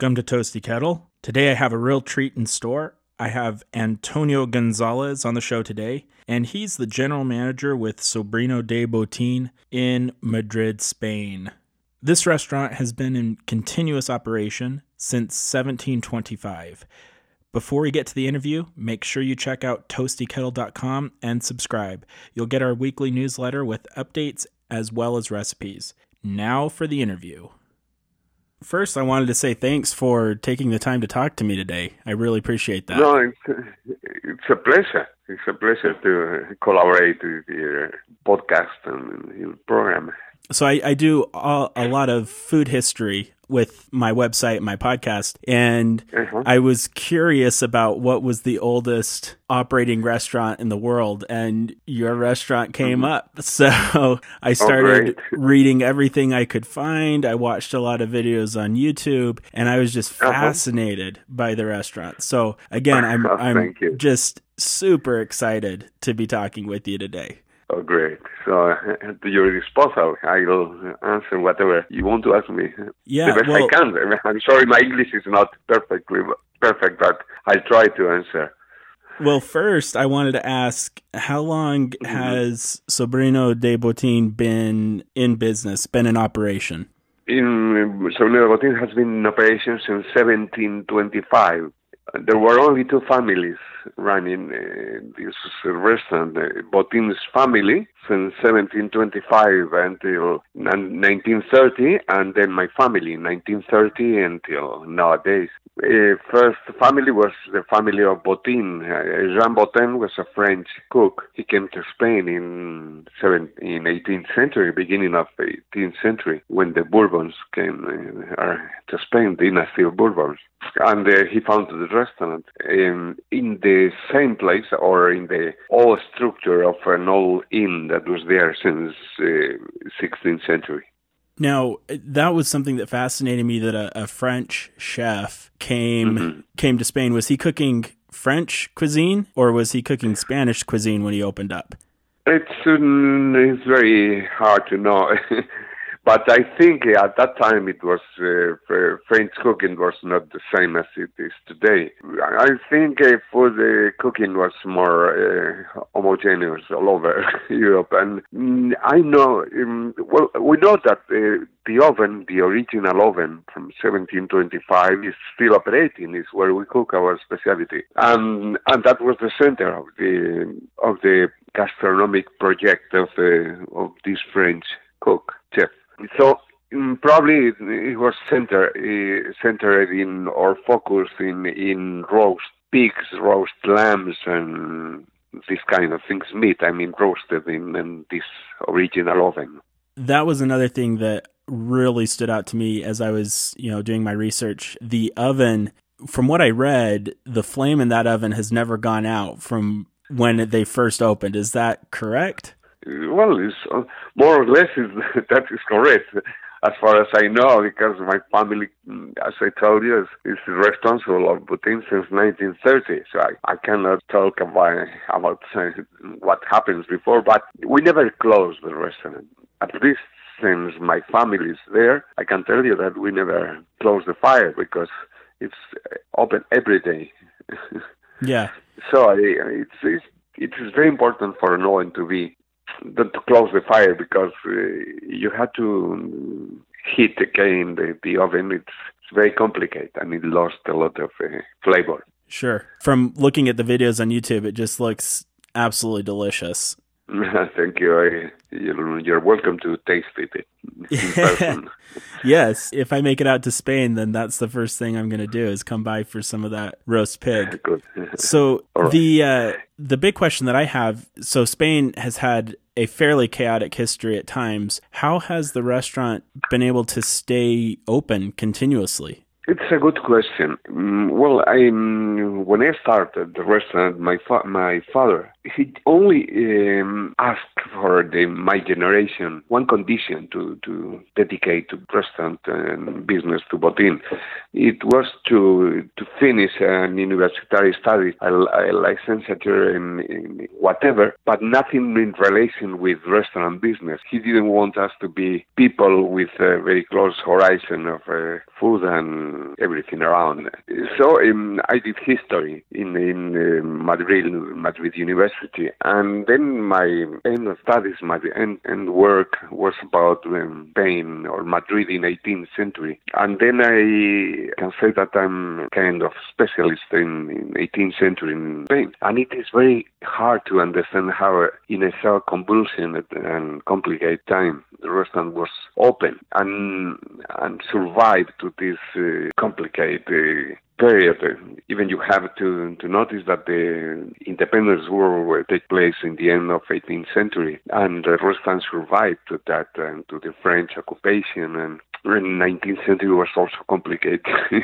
Welcome to Toasty Kettle. Today I have a real treat in store. I have Antonio Gonzalez on the show today, and he's the general manager with Sobrino de Botin in Madrid, Spain. This restaurant has been in continuous operation since 1725. Before we get to the interview, make sure you check out toastykettle.com and subscribe. You'll get our weekly newsletter with updates as well as recipes. Now for the interview. First, I wanted to say thanks for taking the time to talk to me today. I really appreciate that. No, it's, it's a pleasure. It's a pleasure to collaborate with your podcast and your program. So I, I do a, a lot of food history with my website, my podcast, and Uh-huh. I was curious about what was the oldest operating restaurant in the world, and your restaurant came up. So I started great. reading everything I could find. I watched a lot of videos on YouTube, and I was just Uh-huh. fascinated by the restaurant. So again, I'm Oh, I'm just super excited to be talking with you today. Oh, great. So, uh, to your disposal, I will answer whatever you want to ask me. Yeah, the best well- I can. I'm sorry, my English is not perfectly perfect, but I'll try to answer. Well, first, I wanted to ask how long Mm-hmm. has Sobrino de Botin been in business, been in operation? In Sobrino de Botín has been in operation since 1725. There were only two families running uh, this restaurant. Uh, Botin's family since 1725 until 1930, and then my family 1930 until nowadays. Uh, first family was the family of Botin. Uh, Jean Botin was a French cook. He came to Spain in in 18th century, beginning of 18th century, when the Bourbons came uh, to Spain, dynasty of Bourbons. And uh, he founded the restaurant um, in the same place or in the old structure of an old inn that was there since uh, 16th century. Now, that was something that fascinated me that a, a French chef came Mm-hmm. came to Spain. Was he cooking French cuisine or was he cooking Spanish cuisine when he opened up? It's um, it's very hard to know, but I think at that time it was uh, French cooking was not the same as it is today. I think uh, food uh, cooking was more uh, homogeneous all over Europe, and mm, I know um, well we know that uh, the oven, the original oven from 1725, is still operating. Is where we cook our specialty, and and that was the center of the of the gastronomic project of of this French cook chef. So mm, probably it, was center uh, centered in or focused in in roast pigs, roast lambs, and this kind of things. Meat, I mean, roasted in, in this original oven. That was another thing that really stood out to me as I was, you know, doing my research. The oven, from what I read, the flame in that oven has never gone out from when they first opened. Is that correct? Well, it's, uh, more or less is, that is correct, as far as I know, because my family, mm, as I told you, is, is responsible of Botin since 1930. So I, I cannot talk about about uh, what happens before, but we never closed the restaurant. At least since my family is there, I can tell you that we never close the fire because it's uh, open every day. Yeah. So I, it's, it's it is very important for an oven to be to close the fire because uh, you have to heat again the, the oven. It's, it's very complicated and it lost a lot of uh, flavor. Sure. From looking at the videos on YouTube, it just looks absolutely delicious. Thank you. I, you're, you're welcome to taste it in person. Yes, if I make it out to Spain, then that's the first thing I'm going to do is come by for some of that roast pig. So right. the uh, the big question that I have, so Spain has had a fairly chaotic history at times. How has the restaurant been able to stay open continuously? It's a good question. Mm, Well, I mm, when I started the restaurant, my fa- my father he only um, asked for the my generation one condition to to dedicate to restaurant and business to Botin. It was to to finish an university study, a, a licensure in, in whatever, but nothing in relation with restaurant business. He didn't want us to be people with a very close horizon of uh, food and everything around. So um, I did history in in uh, Madrid, Madrid University, and then my end of studies, my end, end work was about um, Spain or Madrid in 18th century, and then I can say that I'm kind of specialist in, in 18th century in Spain, and it is very hard to understand how in a so convulsion and complicated time the restaurant was open and and survived to this uh, complicated uh, period. Even you have to to notice that the independence war will take place in the end of 18th century, and the restaurant survived to that and to the French occupation and in 19th century was also complicated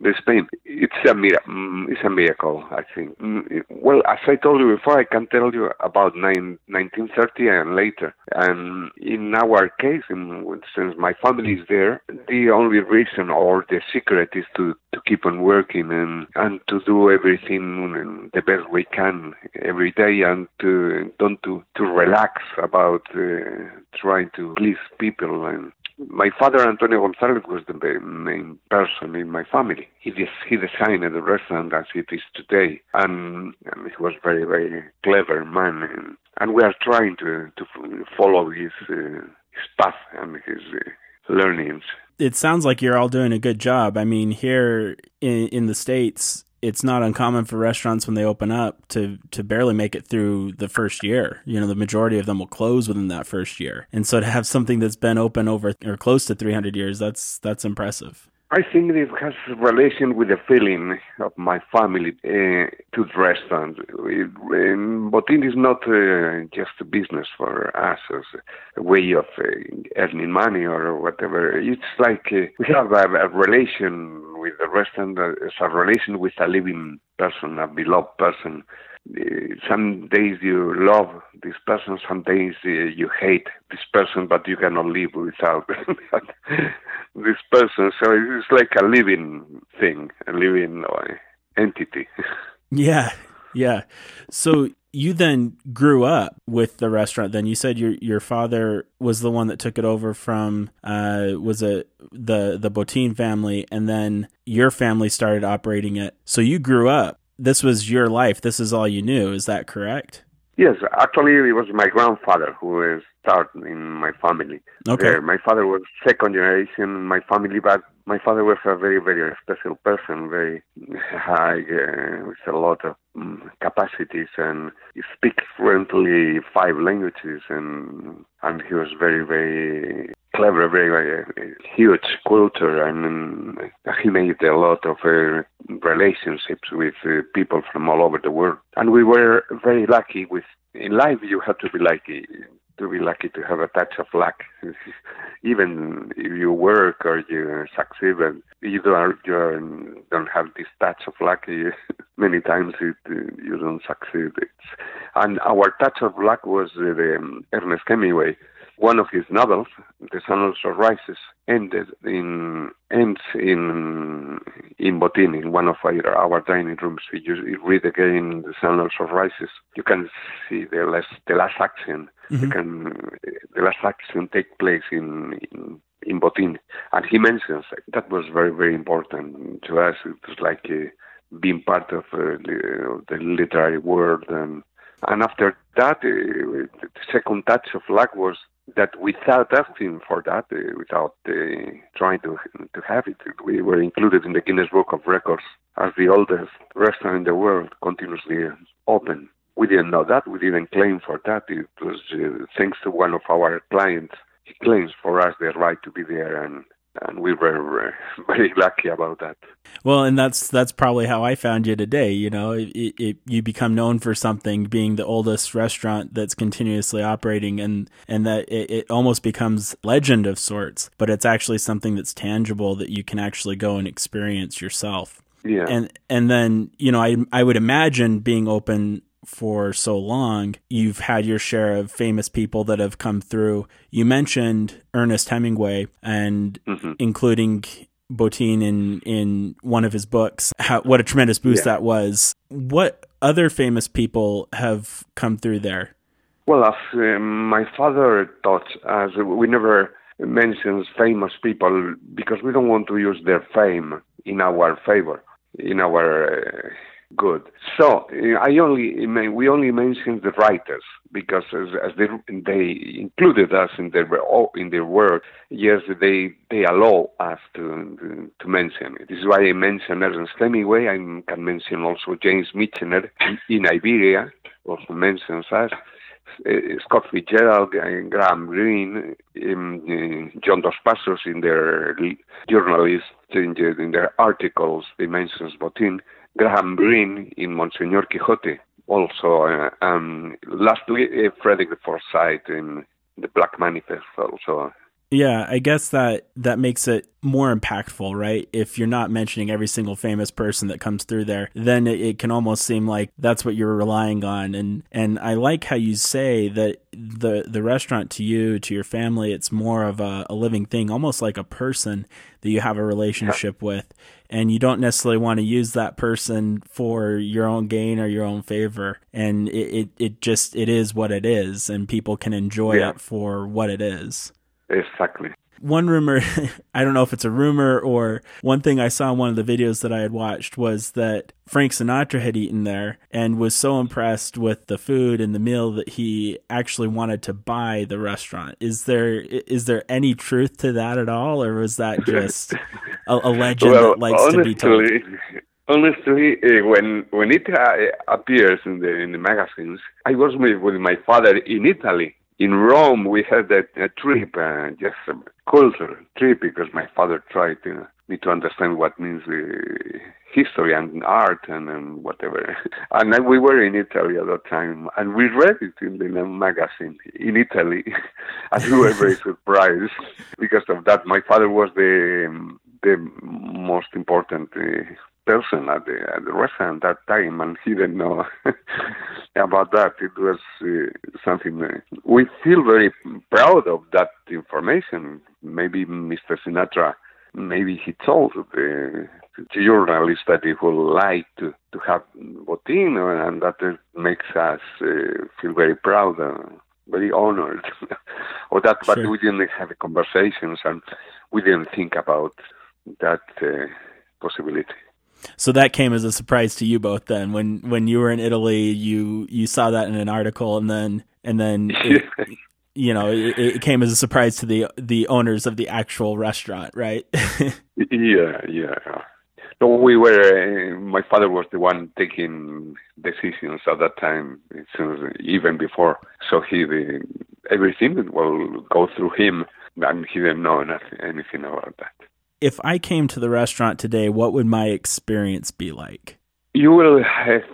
the Spain, it's a mm, it's a miracle, I think. Mm, well, as I told you before, I can tell you about nine, 1930 and later. And in our case, in, since my family is there, the only reason or the secret is to, to keep on working and, and to do everything the best we can every day and to don't to, to relax about uh, trying to please people and my father, Antonio Gonzalez, was the main person in my family. He, he designed the restaurant as it is today, and, and he was very, very clever man. And, and we are trying to, to follow his, uh, his path and his uh, learnings. It sounds like you're all doing a good job. I mean, here in, in the States, it's not uncommon for restaurants when they open up to to barely make it through the first year. You know, the majority of them will close within that first year. And so to have something that's been open over or close to 300 years, that's that's impressive. I think it has relation with the feeling of my family uh, to the restaurant. Botin is not uh, just a business for us as a way of uh, earning money or whatever. It's like uh, we have a, a, relation with the restaurant as a relation with a living person, a beloved person. Some days you love this person, some days uh, you hate this person, but you cannot live without this person. So it's like a living thing, a living uh, entity. yeah, yeah. So you then grew up with the restaurant. Then you said your your father was the one that took it over from uh, was it the the Botin family, and then your family started operating it. So you grew up. This was your life. This is all you knew. Is that correct? Yes, actually, it was my grandfather who started in my family. Okay. Uh, my father was second generation in my family, but my father was a very, very special person, very high, uh, with a lot of um, capacities, and he speaks fluently five languages, and and he was very, very clever, very, very uh, huge culture, and uh, he made a lot of uh, relationships with uh, people from all over the world. And we were very lucky with in life. You have to be lucky to be lucky to have a touch of luck. Even if you work or you succeed, and you don't you don't have this touch of luck, many times it, you don't succeed. It's, and our touch of luck was the um, Ernest Hemingway one of his novels, The Sun Also Rises, ended in ends in in Botin, in one of our, our dining rooms. If you read again The Sun Also Rises, you can see the last the last action. Mm-hmm. You can the last action take place in, in in Botin, and he mentions that was very very important to us. It was like uh, being part of uh, the, the literary world and and after that, uh, the second touch of luck was that without asking for that, uh, without uh, trying to to have it, we were included in the Guinness Book of Records as the oldest restaurant in the world, continuously open. We didn't know that. We didn't claim for that. It was uh, thanks to one of our clients. He claims for us the right to be there, and and we were very lucky about that. Well, and that's that's probably how I found you today. You know, it, it, you become known for something, being the oldest restaurant that's continuously operating, and and that it, it almost becomes legend of sorts. But it's actually something that's tangible that you can actually go and experience yourself. Yeah. And and then you know I I would imagine being open for so long, you've had your share of famous people that have come through. You mentioned Ernest Hemingway and mm-hmm. including Botin in in one of his books. How, what a tremendous boost yeah. that was. What other famous people have come through there? Well, as uh, my father taught us, we never mentions famous people because we don't want to use their fame in our favor, in our uh, good. So uh, I only we only mentioned the writers because as, as they they included us in their in their work. Yes, they they allow us to to mention it. This is why I mentioned Ernest Hemingway. I can mention also James Michener in Iberia, also mentions us. Uh, Scott Fitzgerald and Graham Greene, um, uh, John Dos Passos in their journalists in, in their articles, they mention Botin. Graham Greene in Monsignor Quixote. Also, uh, um, last week, uh, Frederick Forsyth in The Black Manifest. Also, yeah, I guess that that makes it more impactful, right? If you're not mentioning every single famous person that comes through there, then it, it, can almost seem like that's what you're relying on. And and I like how you say that the the restaurant to you, to your family, it's more of a, a living thing, almost like a person that you have a relationship with. And you don't necessarily want to use that person for your own gain or your own favor. And it, it, it just it is what it is and people can enjoy yeah. it for what it is. Exactly. One rumor, I don't know if it's a rumor or one thing I saw in one of the videos that I had watched was that Frank Sinatra had eaten there and was so impressed with the food and the meal that he actually wanted to buy the restaurant. Is there is there any truth to that at all, or was that just a, a legend well, that likes honestly, to be told? Honestly, uh, when when it uh, appears in the in the magazines, I was with, with my father in Italy in Rome, we had a, a trip, uh, just a cultural trip, because my father tried to, me to understand what means uh, history and art and, and whatever. And then we were in Italy at that time, and we read it in the magazine in Italy, and we were very surprised because of that. My father was the the most important uh, person at the, at the restaurant that time, and he didn't know about that. It was uh, something uh, we feel very proud of that information. Maybe Mr. Sinatra, maybe he told the, journalist that he would like to, to have Botin, and that makes us uh, feel very proud. And very honored of that, but we didn't have conversations and we didn't think about that uh, possibility. So that came as a surprise to you both then. When when you were in Italy you you saw that in an article and then and then it, you know it, it, came as a surprise to the the owners of the actual restaurant right? Yeah yeah. No we were uh, my father was the one taking decisions at that time even before so he the, everything will go through him and he didn't know nothing, anything about that if I came to the restaurant today, what would my experience be like? You will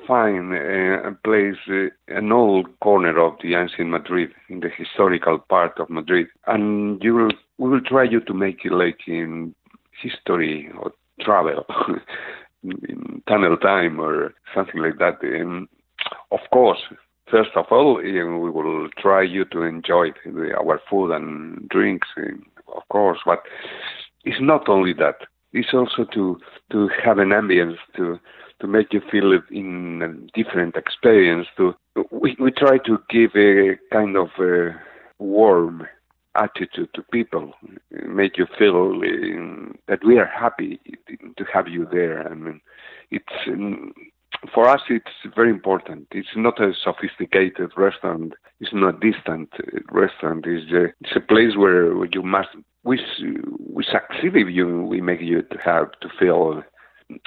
find a place, uh, an old corner of the ancient Madrid, in the historical part of Madrid, and you will we will try you to make it like in history or travel, in tunnel time or something like that. And of course, first of all, we will try you to enjoy our food and drinks, of course, but it's not only that. It's also to to have an ambience to to make you feel in a different experience. To we we try to give a kind of a warm attitude to people, make you feel that we are happy to have you there. I mean, it's for us it's very important. It's not a sophisticated restaurant. It's not a distant restaurant. It's a, it's a place where you must we we succeed if you we make you to have to feel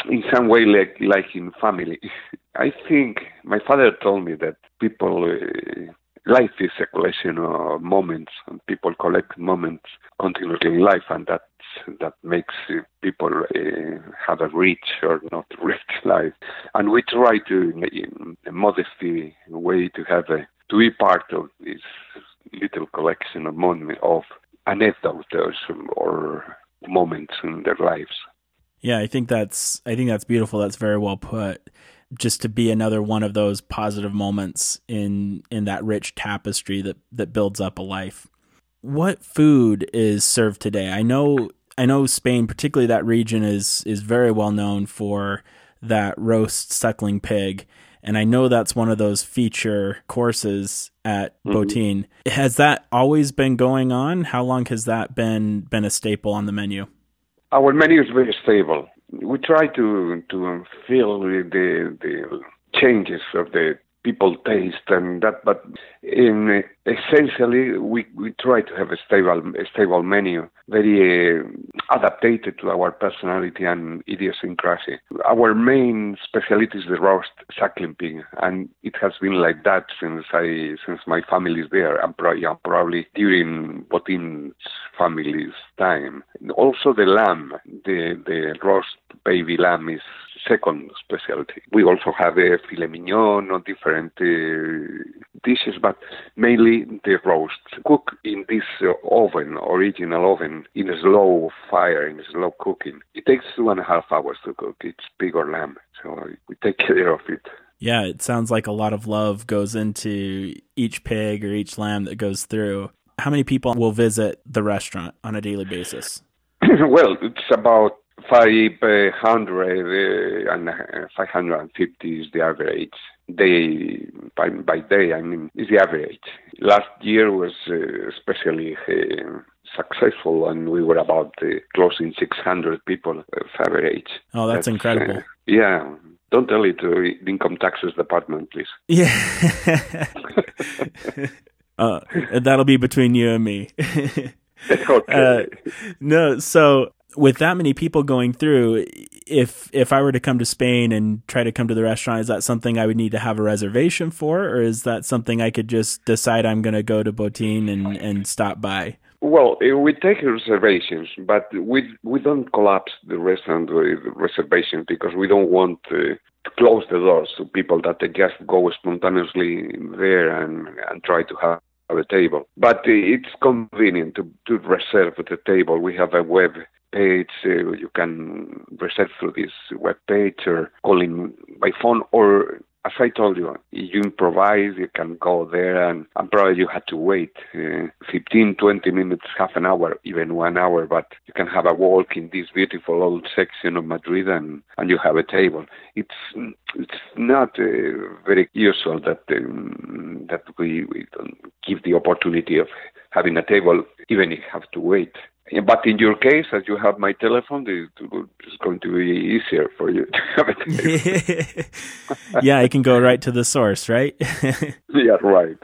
in some way like like in family. I think my father told me that people uh, life is a collection of moments, and people collect moments continuously in life, and that that makes uh, people uh, have a rich or not rich life. And we try to, in a modesty way, to have a to be part of this little collection of moments of anecdotes or moments in their lives. Yeah, I think that's I think that's beautiful. That's very well put. Just to be another one of those positive moments in in that rich tapestry that that builds up a life. What food is served today? I know I know Spain, particularly that region, is is very well known for that roast suckling pig and I know that's one of those feature courses at mm-hmm. Botin. Has that always been going on? How long has that been been a staple on the menu? Our menu is very stable. we try to to feel the the changes of the people taste and that but in essentially we we try to have a stable a stable menu very uh, adapted to our personality and idiosyncrasy. Our main specialty is the roast suckling pig and it has been like that since i since my family is there and probably, yeah, probably during Botin's family's time. Also the lamb the the roast baby lamb is second specialty. We also have a filet mignon or different uh, dishes, but mainly the roast. Cook in this uh, oven, original oven, in a slow fire, in a slow cooking. It takes two and a half hours to cook. It's pig or lamb, so we take care of it. Yeah, it sounds like a lot of love goes into each pig or each lamb that goes through. How many people will visit the restaurant on a daily basis? well, it's about 500 uh, and uh, 550 is the average. Day by, by day, I mean, is the average. Last year was uh, especially uh, successful, and we were about uh, closing 600 people of average. Oh, that's, that's incredible. yeah. Don't tell it to the income taxes department, please. Yeah. that'll be between you and me. okay. no, so with that many people going through, if if I were to come to Spain and try to come to the restaurant, is that something I would need to have a reservation for, or is that something I could just decide I'm going to go to Botin and and stop by? Well, eh, we take reservations, but we we don't collapse the restaurant with reservations because we don't want to close the doors to people that just go spontaneously there and and try to have a table. But eh, it's convenient to, to reserve the table. We have a web page. Uh, you can reserve through this web page or calling by phone or as I told you, you improvise, you can go there and, and probably you had to wait uh, 15, 20 minutes, half an hour, even one hour, but you can have a walk in this beautiful old section of Madrid and, and you have a table. It's it's not uh, very usual that um, that we, we give the opportunity of having a table, even if you have to wait. But in your case, as you have my telephone, it's going to be easier for you to have it. yeah, I can go right to the source, right? yeah, right.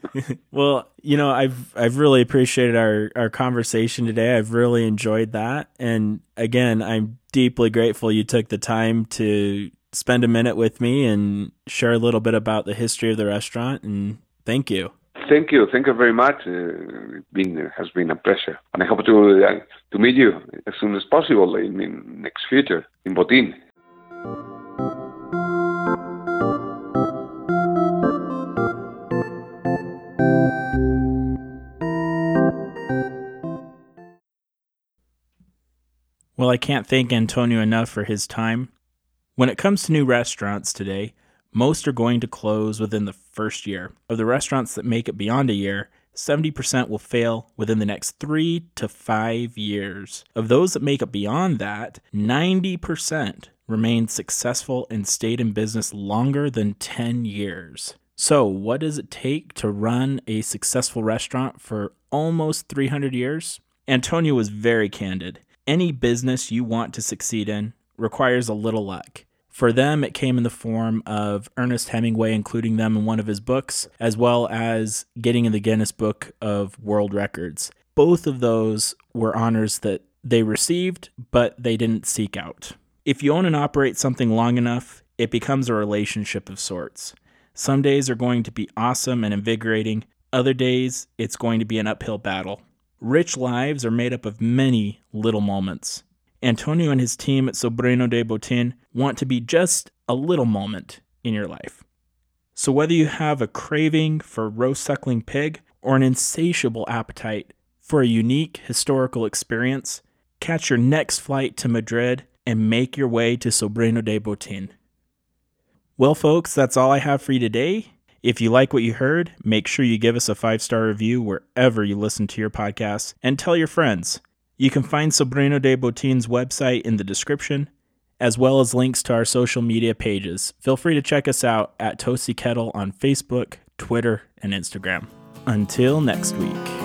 well, you know, I've I've really appreciated our our conversation today. I've really enjoyed that, and again, I'm deeply grateful you took the time to spend a minute with me and share a little bit about the history of the restaurant. And thank you. Thank you. Thank you very much. Uh, it been, has been a pleasure. And I hope to, uh, to meet you as soon as possible in the next future in Botin. Well, I can't thank Antonio enough for his time. When it comes to new restaurants today, most are going to close within the first year. Of the restaurants that make it beyond a year, 70% will fail within the next three to five years. Of those that make it beyond that, 90% remain successful and stayed in business longer than 10 years. So, what does it take to run a successful restaurant for almost 300 years? Antonio was very candid. Any business you want to succeed in requires a little luck. For them, it came in the form of Ernest Hemingway including them in one of his books, as well as getting in the Guinness Book of World Records. Both of those were honors that they received, but they didn't seek out. If you own and operate something long enough, it becomes a relationship of sorts. Some days are going to be awesome and invigorating, other days, it's going to be an uphill battle. Rich lives are made up of many little moments. Antonio and his team at Sobrino de Botin want to be just a little moment in your life. So, whether you have a craving for roast suckling pig or an insatiable appetite for a unique historical experience, catch your next flight to Madrid and make your way to Sobrino de Botin. Well, folks, that's all I have for you today. If you like what you heard, make sure you give us a five star review wherever you listen to your podcasts and tell your friends. You can find Sobrino de Botin's website in the description, as well as links to our social media pages. Feel free to check us out at Toasty Kettle on Facebook, Twitter, and Instagram. Until next week.